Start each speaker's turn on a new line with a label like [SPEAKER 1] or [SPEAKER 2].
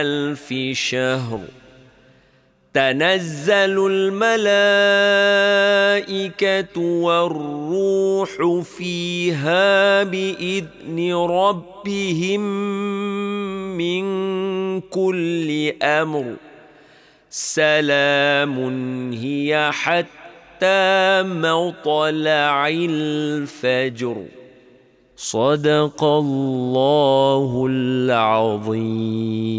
[SPEAKER 1] ألف شهر. تنزل الملائكة والروح فيها بإذن ربهم من كل أمر. سلام هي حتى مطلع الفجر. صدق الله العظيم.